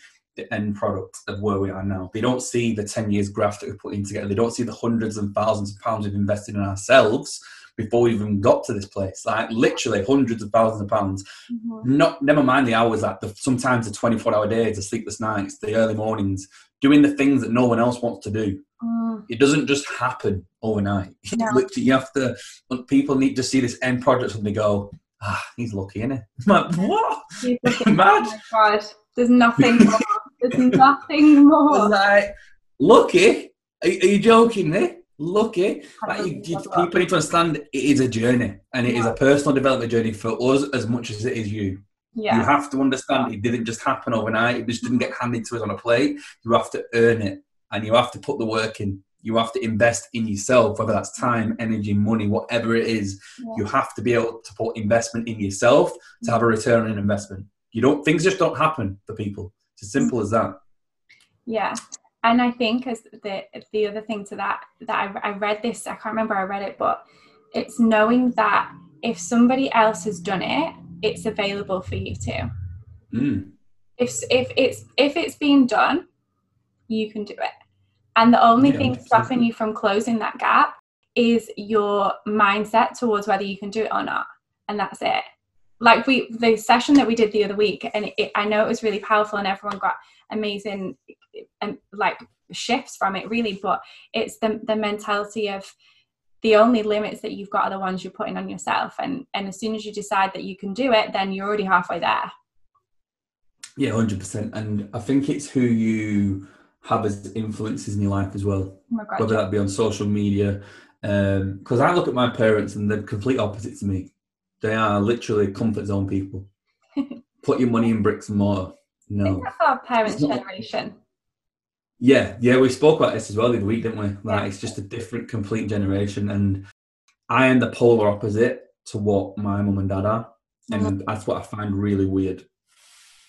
the end product of where we are now. They don't see the 10 years graph that we're putting together. They don't see the hundreds and thousands of pounds we've invested in ourselves before we even got to this place. Like literally hundreds of thousands of pounds. Mhm. Not never mind the hours like the sometimes the 24 hour days, the sleepless nights, the early mornings, doing the things that no one else wants to do Mm. it doesn't just happen overnight. <laughs> No. Literally, you have to. People need to see this end product and they go, "Ah, he's lucky, isn't he?" <laughs> I'm like, what? Thinking, <laughs> Mad. oh my god there's nothing there's nothing more like, lucky? Are, are you joking me? Lucky? Like, you, you, people need to understand it is a journey, and it is a personal development journey for us as much as it is you. Yeah. You have to understand it didn't just happen overnight. It just didn't get handed to us on a plate. You have to earn it, and you have to put the work in. You have to invest in yourself, whether that's time, energy, money, whatever it is. Yeah. You have to be able to put investment in yourself to have a return on investment. You don't. Things just don't happen for people. It's as simple as that. Yeah, and I think as the the other thing to that that I, I read this I can't remember I read it, but it's knowing that if somebody else has done it, it's available for you too. Mm. If if it's if it's been done, you can do it. And the only Yeah, thing 100%. stopping you from closing that gap is your mindset towards whether you can do it or not, and that's it. Like we the session that we did the other week, and it, I know it was really powerful, and everyone got amazing and like shifts from it really but it's the the mentality of the only limits that you've got are the ones you're putting on yourself and and as soon as you decide that you can do it then you're already halfway there Yeah, hundred percent. And I think it's who you have as influences in your life as well. oh God, whether that be on social media. Um, because I look at my parents and they're complete opposite to me. They are literally comfort zone people. <laughs> Put your money in bricks and mortar. No. that's our parents generation Yeah, yeah, we spoke about this as well the other week, didn't we? Like it's just a different, complete generation, and I am the polar opposite to what my mum and dad are, and that's what I find really weird.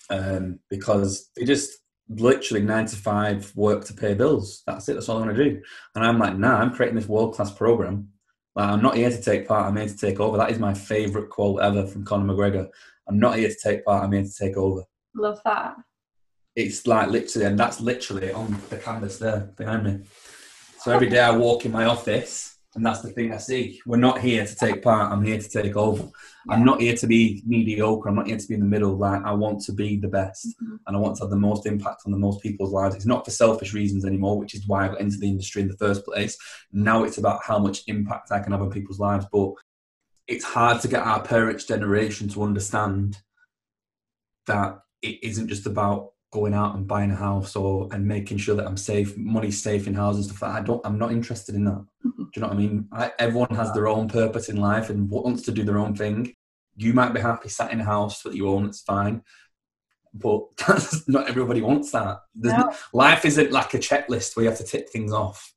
Um, because they just literally nine to five work to pay bills. That's it. That's all I want to do. And I'm like, nah, I'm creating this world class program. Like, I'm not here to take part. I'm here to take over. That is my favorite quote ever from Conor McGregor. I'm not here to take part. I'm here to take over. love that It's like literally, and that's literally on the canvas there behind me. So every day I walk in my office, and that's the thing I see. We're not here to take part. I'm here to take over. I'm not here to be mediocre. I'm not here to be in the middle. Like I want to be the best, Mhm. and I want to have the most impact on the most people's lives. It's not for selfish reasons anymore, which is why I got into the industry in the first place. Now it's about how much impact I can have on people's lives. But it's hard to get our parents' generation to understand that it isn't just about going out and buying a house or and making sure that I'm safe, money's safe in houses and stuff. Like that. I don't. I'm not interested in that. Do you know what I mean? I, everyone has their own purpose in life and wants to do their own thing. You might be happy sat in a house that you own. It's fine. But <laughs> that's, not everybody wants that. No. life isn't like a checklist where you have to tick things off.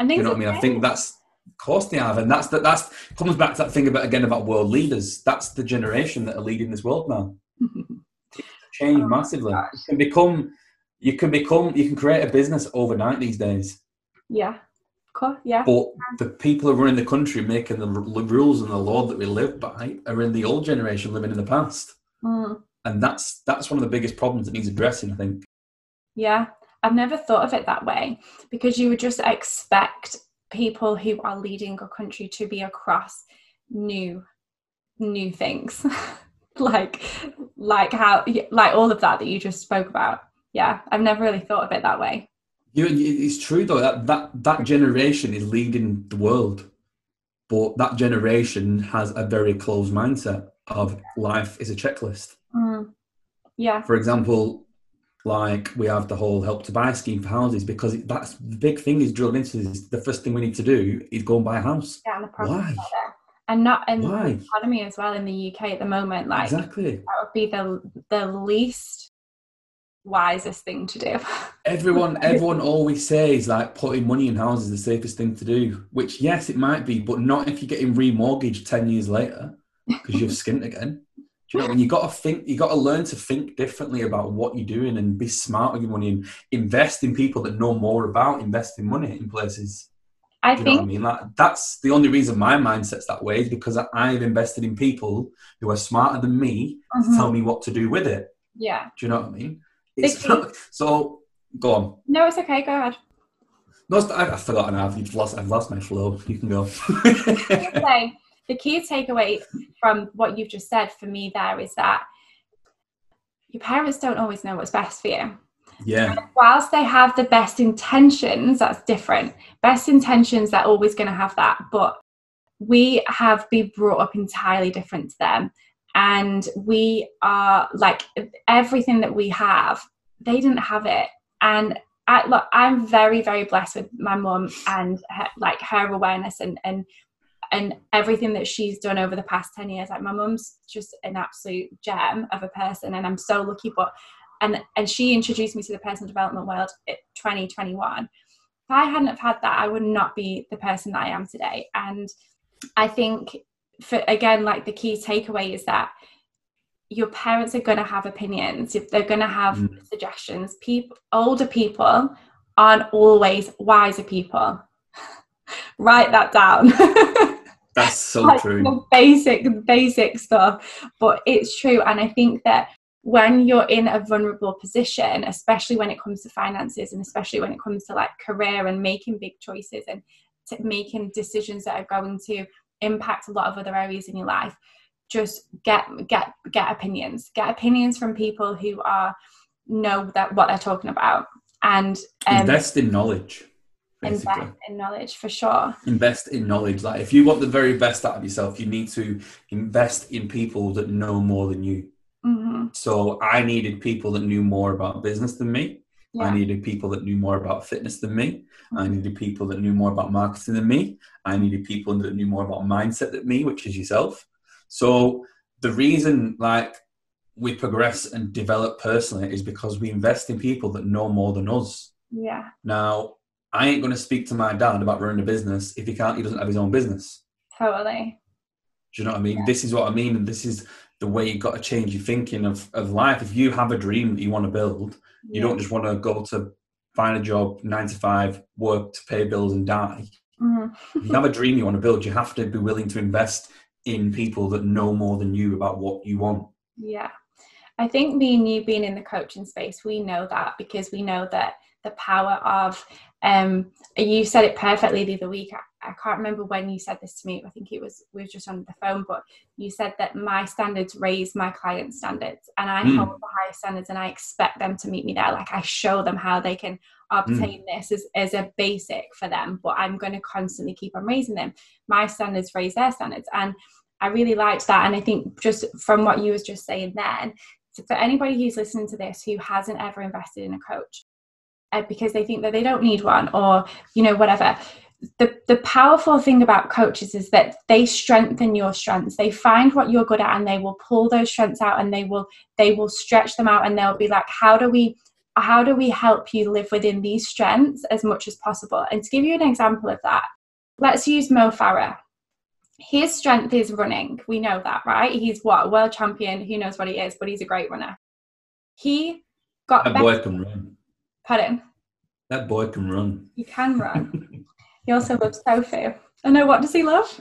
yeah You know what I mean? I think that's of course they have, and that's that. That's comes back to that thing about again about world leaders. That's the generation that are leading this world now. <laughs> Change Oh massively. You can become, you can become, you can create a business overnight these days. yeah, cool, yeah, But the people who are running the country, making the rules and the law that we live by, are in the old generation living in the past, Mm, and that's that's one of the biggest problems that needs addressing. I think. yeah. I've never thought of it that way because you would just expect people who are leading a country to be across new, new things, <laughs> like, like how, like all of that that you just spoke about. Yeah, I've never really thought of it that way. You, it's true though that, that that generation is leading the world, but that generation has a very closed mindset of life is a checklist. Mm, yeah, For example, like we have the whole help to buy scheme for houses because that's the big thing is drilled into this. The first thing we need to do is go and buy a house. yeah, and the problem Why? and not and the economy as well in the UK at the moment. Like Exactly. that would be the the least wisest thing to do. <laughs> Everyone, everyone always says like putting money in houses is the safest thing to do. Which yes, it might be, but not if you're getting remortgaged ten years later because you've skint again. Do you know when you got to think? You got to learn to think differently about what you're doing and be smart with your money and invest in people that know more about investing money in places. I Do you know what I mean? Like that's the only reason my mindset's that way is because I- I've invested in people who are smarter than me to Mhm. tell me what to do with it. yeah. Do you know what I mean? Not, <laughs> so go on. No, it's okay. Go ahead. No, I- I've forgotten. I've you've lost. I've lost my flow. <laughs> You can go. say <laughs> the key takeaway from what you've just said for me there is that your parents don't always know what's best for you. yeah, Whilst they have the best intentions, that's different. Best intentions, they're always going to have that. But we have been brought up entirely different to them. And we are like everything that we have, they didn't have it. And I, look, I'm very, very blessed with my mum and her, like her awareness and, and and everything that she's done over the past 10 years. Like my mum's just an absolute gem of a person and i'm so lucky. But and and she introduced me to the personal development world at 2021 if i hadn't have had that i would not be the person that i am today. And i think for again like the key takeaway is that your parents are going to have opinions if they're going to have Mm. suggestions people older people aren't always wiser people <laughs> write that down <laughs> that's so like true. basic basic stuff but it's true and i think that when you're in a vulnerable position especially when it comes to finances and especially when it comes to like career and making big choices and to making decisions that are going to impact a lot of other areas in your life just get get get opinions get opinions from people who are know that what they're talking about and um, invest in knowledge. Basically, invest in knowledge for sure invest in knowledge. Like if you want the very best out of yourself, you need to invest in people that know more than you. hmm So I needed people that knew more about business than me. I needed people that knew more about fitness than me. I Mhm. needed people that knew more about marketing than me. I needed people that knew more about mindset than me, which is yourself. So the reason like we progress and develop personally is because we invest in people that know more than us. yeah Now, I ain't going to speak to my dad about running a business if he can't, he doesn't have his own business. totally Do you know what I mean? This is what I mean, and this is the way you've got to change your thinking of, of life. If you have a dream that you want to build, you don't just want to go to find a job, nine to five, work to pay bills and die. Mhm. You have a dream you want to build, you have to be willing to invest in people that know more than you about what you want. Yeah. I think me and you being in the coaching space, we know that because we know that the power of um you said it perfectly the other week. I, can't remember when you said this to me. I think it was we were just on the phone, but you said that my standards raise my clients' standards and I Mm. hold the highest standards and I expect them to meet me there. Like I show them how they can obtain this as, as a basic for them, but I'm going to constantly keep on raising them. My standards raise their standards. And I really liked that. And I think just from what you was just saying then, so for anybody who's listening to this who hasn't ever invested in a coach uh, because they think that they don't need one or you know whatever the the powerful thing about coaches is that they strengthen your strengths they find what you're good at and they will pull those strengths out and they will they will stretch them out and they'll be like how do we how do we help you live within these strengths as much as possible? And to give you an example of that, let's use Mo Farah. His strength is running. We know that, right? He's what? A world champion. Who knows what he is, but he's a great runner. He got That boy can run. Pardon? That boy can run. He can run. <laughs> he also loves tofu. I know. What does he love?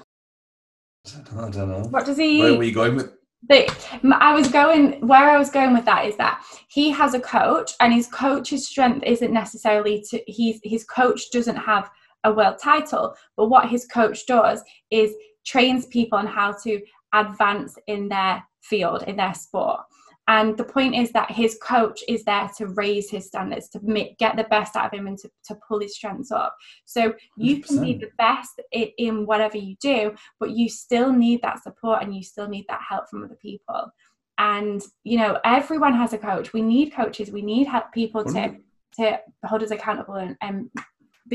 I don't know. What does he? Where were you going with? the, I was going where I was going with that is that he has a coach, and his coach's strength isn't necessarily to he's his coach doesn't have a world title, but what his coach does is trains people on how to advance in their field in their sport. And the point is that his coach is there to raise his standards, to make, get the best out of him and to, to pull his strengths up. So you 100%. can be the best in, whatever you do, but you still need that support and you still need that help from other people. And, you know, everyone has a coach. We need coaches. We need help people to, to hold us accountable and, and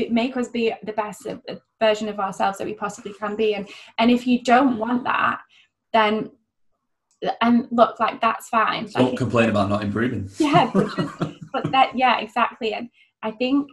make us be the best version of ourselves that we possibly can be. And, and if you don't want that, then and look like that's fine. Don't like, complain about not improving. <laughs> Yeah but, just, <laughs> but that yeah exactly. And i think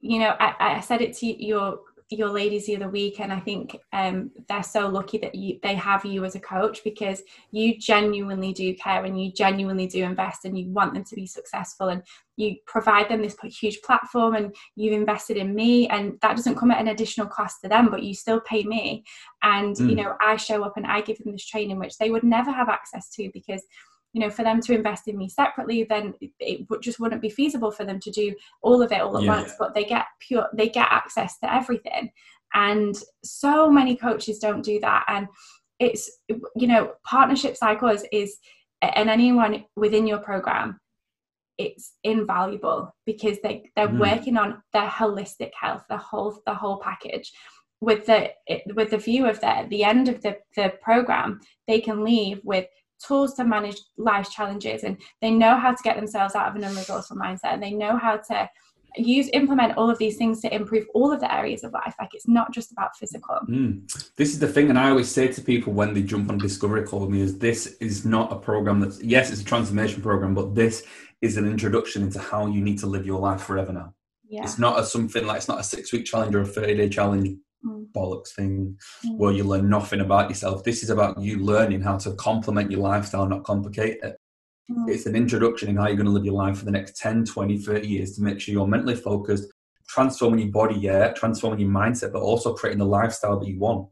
you know I, I said it to your your ladies the other week and i think um, they're so lucky that you they have you as a coach because you genuinely do care and you genuinely do invest and you want them to be successful and you provide them this huge platform and you've invested in me and that doesn't come at an additional cost to them but you still pay me and mm. you know i show up and i give them this training which they would never have access to because you know for them to invest in me separately then it would, just wouldn't be feasible for them to do all of it all at yeah. once but they get pure they get access to everything and so many coaches don't do that and it's you know partnership cycles is and anyone within your program it's invaluable because they they're mm. working on their holistic health the whole the whole package with the with the view of that at the end of the, the program they can leave with tools to manage life challenges and they know how to get themselves out of an unresourceful mindset and they know how to use implement all of these things to improve all of the areas of life like it's not just about physical mm. this is the thing and i always say to people when they jump on discovery call with me is this is not a program that's yes it's a transformation program but this is an introduction into how you need to live your life forever now yeah. it's not a something like it's not a six week challenge or a 30 day challenge mm. bollocks thing mm. where you learn nothing about yourself. This is about you learning how to complement your lifestyle, not complicate it. Mm. It's an introduction in how you're going to live your life for the next 10, 20, 30 years to make sure you're mentally focused, transforming your body, yeah, transforming your mindset, but also creating the lifestyle that you want.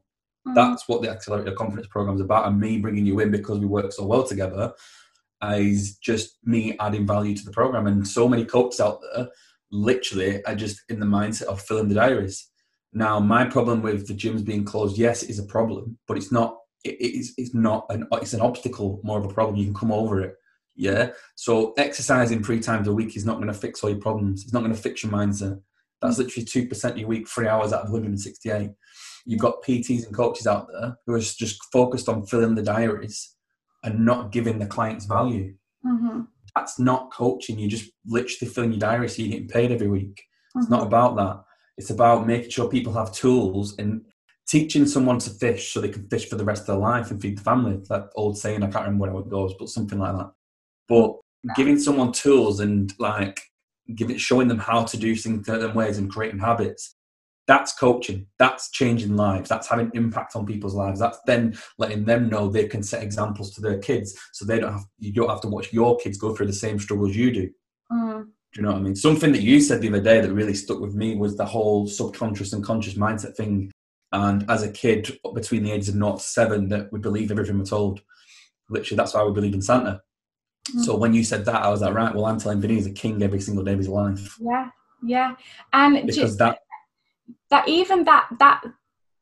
Mm. That's what the Accelerator Confidence Program is about. And me bringing you in because we work so well together is just me adding value to the program. And so many coaches out there literally are just in the mindset of filling the diaries. Now, my problem with the gyms being closed, yes, is a problem, but it's not. It's it's not an it's an obstacle, more of a problem. You can come over it. Yeah. So exercising three times a week is not going to fix all your problems. It's not going to fix your mindset. That's mm. literally two percent of your week, three hours out of 168. You've got PTs and coaches out there who are just focused on filling the diaries and not giving the clients value. Mm-hmm. That's not coaching. You're just literally filling your diary so you're getting paid every week. It's mm-hmm. not about that. It's about making sure people have tools and teaching someone to fish so they can fish for the rest of their life and feed the family. That old saying, I can't remember where it goes, but something like that. But giving someone tools and like giving showing them how to do things in certain ways and creating habits. That's coaching. That's changing lives. That's having impact on people's lives. That's then letting them know they can set examples to their kids, so they don't have you don't have to watch your kids go through the same struggles you do. Mm. Do you know what I mean? Something that you said the other day that really stuck with me was the whole subconscious and conscious mindset thing. And as a kid, between the ages of not seven, that we believe everything we're told. Literally, that's why we believe in Santa. Mm. So when you said that, I was like, right, well, I'm telling Vinny he's a king every single day of his life. Yeah, yeah, and because just, that that even that that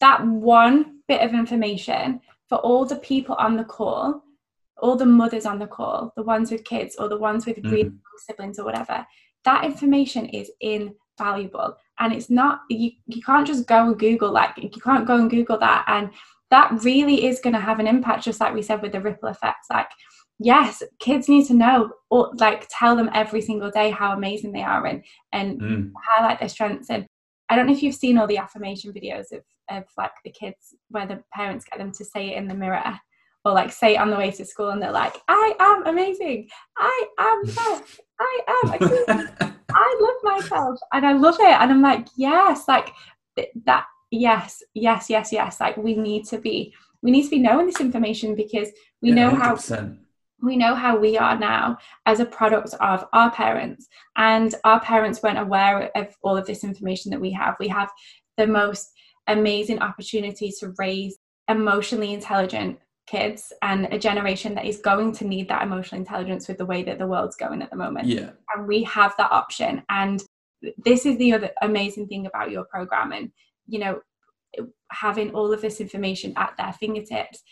that one bit of information for all the people on the call all the mothers on the call, the ones with kids or the ones with mm siblings or whatever, that information is invaluable. And it's not, you, you can't just go and Google, like, you can't go and Google that. And that really is going to have an impact, just like we said with the ripple effects. Like, yes, kids need to know, or like, tell them every single day how amazing they are and, and mm. highlight their strengths. And I don't know if you've seen all the affirmation videos of, of like the kids where the parents get them to say it in the mirror or like say on the way to school and they're like, I am amazing. I am <laughs> best. I am I love myself and I love it. And I'm like, yes, like that, yes, yes, yes, yes. Like we need to be, we need to be knowing this information because we yeah, know 100%. how we know how we are now as a product of our parents and our parents weren't aware of all of this information that we have we have the most amazing opportunity to raise emotionally intelligent kids and a generation that is going to need that emotional intelligence with the way that the world's going at the moment yeah and we have that option and this is the other amazing thing about your program and you know having all of this information at their fingertips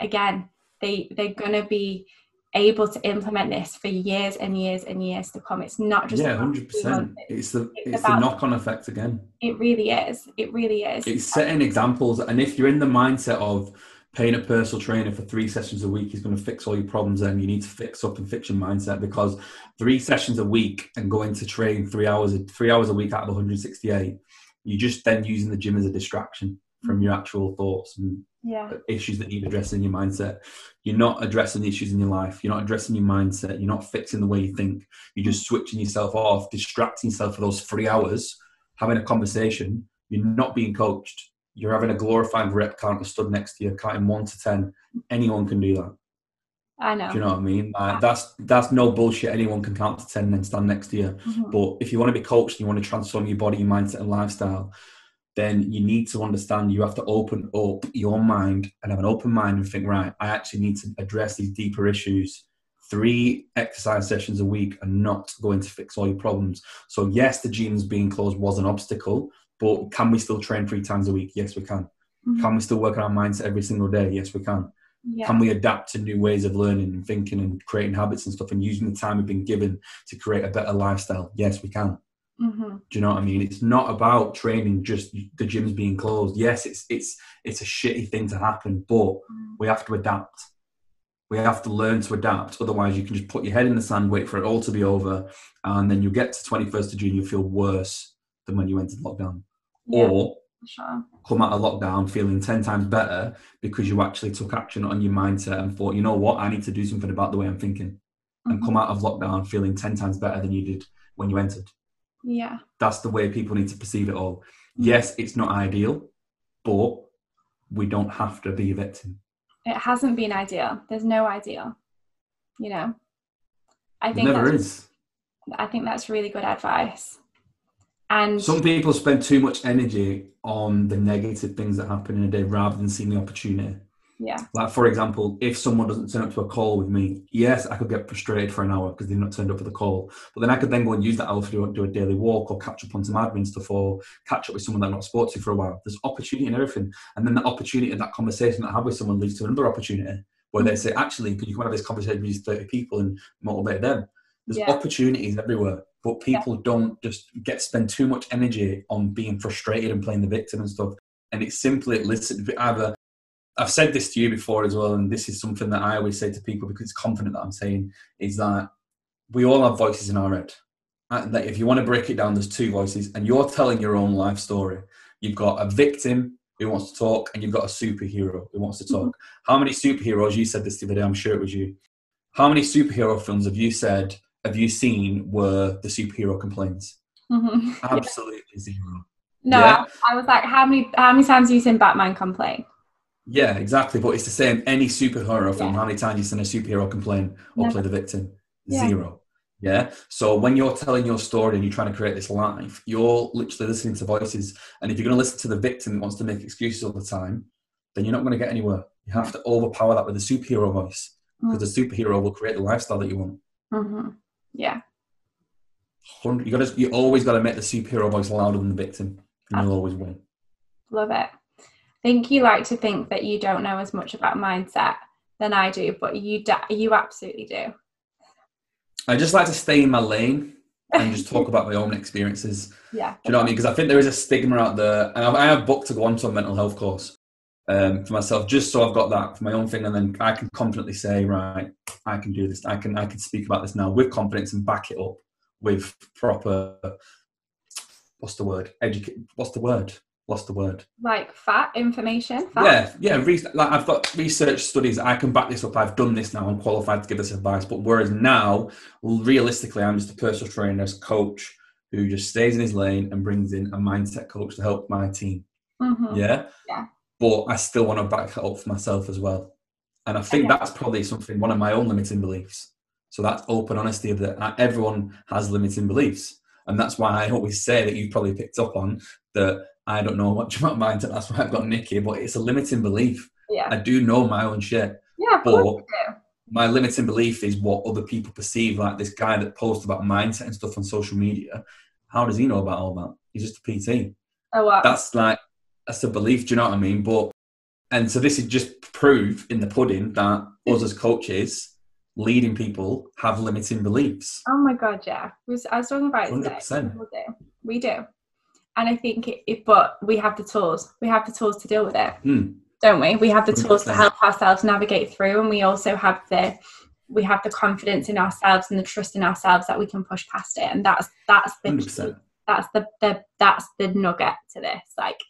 again they they're going to be able to implement this for years and years and years to come. It's not just yeah, hundred percent. It's the it's, it's the knock on effect again. It really is. It really is. It's setting examples, and if you're in the mindset of paying a personal trainer for three sessions a week is going to fix all your problems, then you need to fix up and fix your mindset because three sessions a week and going to train three hours three hours a week out of 168, you're just then using the gym as a distraction from your actual thoughts and yeah. issues that you need addressing in your mindset. You're not addressing the issues in your life. You're not addressing your mindset. You're not fixing the way you think. You're just switching yourself off, distracting yourself for those three hours, having a conversation. You're not being coached. You're having a glorified rep counter stood next to you, counting one to ten. Anyone can do that. I know. Do you know what I mean? That's that's no bullshit. Anyone can count to ten and then stand next to you. Mm-hmm. But if you want to be coached, and you want to transform your body, your mindset, and lifestyle then you need to understand you have to open up your mind and have an open mind and think, right, I actually need to address these deeper issues. Three exercise sessions a week are not going to fix all your problems. So, yes, the gyms being closed was an obstacle, but can we still train three times a week? Yes, we can. Mm-hmm. Can we still work on our mindset every single day? Yes, we can. Yeah. Can we adapt to new ways of learning and thinking and creating habits and stuff and using the time we've been given to create a better lifestyle? Yes, we can. Mm-hmm. Do you know what I mean? It's not about training just the gyms being closed. Yes, it's it's it's a shitty thing to happen, but mm. we have to adapt. We have to learn to adapt. Otherwise, you can just put your head in the sand, wait for it all to be over, and then you'll get to 21st of June, you'll feel worse than when you entered lockdown. Yeah, or sure. come out of lockdown feeling 10 times better because you actually took action on your mindset and thought, you know what, I need to do something about the way I'm thinking. Mm-hmm. And come out of lockdown feeling 10 times better than you did when you entered. Yeah. That's the way people need to perceive it all. Yes, it's not ideal, but we don't have to be a victim. It hasn't been ideal. There's no ideal. You know. I think never is. I think that's really good advice. And some people spend too much energy on the negative things that happen in a day rather than seeing the opportunity. Yeah. Like for example, if someone doesn't turn up to a call with me, yes, I could get frustrated for an hour because they've not turned up for the call. But then I could then go and use that hour to do, do a daily walk or catch up on some admin stuff or catch up with someone that I've not spoken to for a while. There's opportunity in everything. And then the opportunity and that conversation that I have with someone leads to another opportunity where mm. they say, actually, could you come have this conversation with these 30 people and motivate them? There's yeah. opportunities everywhere. But people yeah. don't just get spend too much energy on being frustrated and playing the victim and stuff. And it's simply listen either I've said this to you before as well, and this is something that I always say to people because it's confident that I'm saying is that we all have voices in our head. And that if you want to break it down, there's two voices, and you're telling your own life story. You've got a victim who wants to talk, and you've got a superhero who wants to talk. Mm-hmm. How many superheroes? You said this the other day. I'm sure it was you. How many superhero films have you said have you seen where the superhero complains? Mm-hmm. <laughs> Absolutely yeah. zero. No, yeah? I, I was like, how many how many times have you seen Batman complain? Yeah, exactly. But it's the same. Any superhero film, yeah. how many times you seen a superhero complain or Never. play the victim? Yeah. Zero. Yeah. So when you're telling your story and you're trying to create this life, you're literally listening to voices. And if you're going to listen to the victim that wants to make excuses all the time, then you're not going to get anywhere. You have to overpower that with a superhero voice because mm. the superhero will create the lifestyle that you want. Mm-hmm. Yeah. You got. You always got to make the superhero voice louder than the victim, and you'll always win. Love it I think you like to think that you don't know as much about mindset than I do, but you you absolutely do. I just like to stay in my lane and just talk <laughs> about my own experiences. Yeah. Do you know what I mean? Because I think there is a stigma out there, and I have booked to go on to a mental health course um, for myself, just so I've got that for my own thing, and then I can confidently say, right, I can do this. I can I can speak about this now with confidence and back it up with proper. What's the word? Educate. What's the word? what's the word? Like fat information. Yeah, yeah. Re- like I've got research studies. I can back this up. I've done this now. I'm qualified to give this advice. But whereas now, realistically, I'm just a personal trainer, coach who just stays in his lane and brings in a mindset coach to help my team. Mhm. Yeah. Yeah. But I still want to back it up for myself as well. And I think Okay. that's probably something, one of my own limiting beliefs. So that's open honesty of that uh, everyone has limiting beliefs. And that's why I always say that you've probably picked up on that I don't know much <laughs> about mindset. That's why I've got Nikki, but it's a limiting belief. Yeah. I do know my own shit. Yeah. But course you do. my limiting belief is what other people perceive. Like this guy that posts about mindset and stuff on social media. How does he know about all that? He's just a PT Oh wow. that's like that's a belief. Do you know what I mean? But and so this is just proof in the pudding that us as coaches, leading people, have limiting beliefs. Oh my god, yeah. Was- I was talking about it today. 100%. We do. We do. And I think it, it but we have the tools. We have the tools to deal with it, Hmm. don't we? We have the tools to help ourselves navigate through and we also have the we have the confidence in ourselves and the trust in ourselves that we can push past it. And that's that's the 100%. that's the, the that's the nugget to this. Like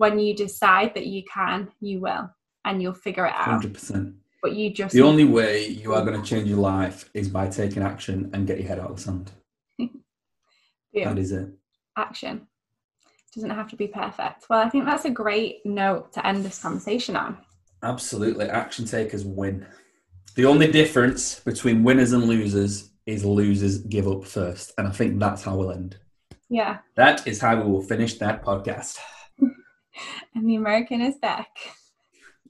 when you decide that you can, you will and you'll figure it out. Hundred percent. But you just The only way you are going to change your life is by taking action and get your head out of the sand. <laughs> Boom. That is it. action. Doesn't have to be perfect. Well, I think that's a great note to end this conversation on. Absolutely. Action takers win. The only difference between winners and losers is losers give up first. And I think that's how we'll end. Yeah. That is how we will finish that podcast. <laughs> And the American is back.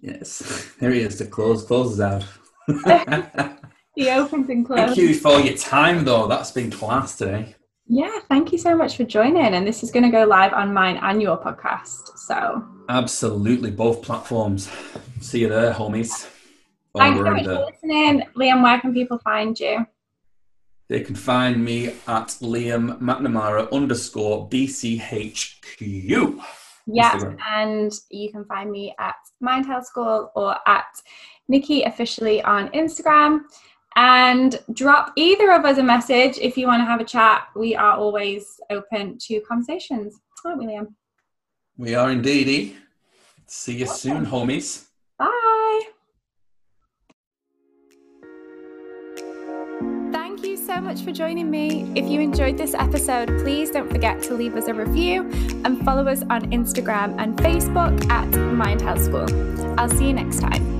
Yes, <laughs> here he is The close closes out. <laughs> He opens and closes. Thank you for your time, though. That's been class today. Yeah, thank you so much for joining. And this is going to go live on mine and your podcast. So Absolutely, both platforms. See you there, homies. thanks so much for listening. Liam, where can people find you? They can find me at Liam McNamara underscore BCHQ. Yeah, Instagram. and you can find me at Mind Health School or at Nikki officially on Instagram. And drop either of us a message if you want to have a chat. We are always open to conversations, aren't we, Liam? We are indeed. See you soon, homies. Bye. So much for joining me. If you enjoyed this episode, please don't forget to leave us a review and follow us on Instagram and Facebook at Mind Health School. I'll see you next time.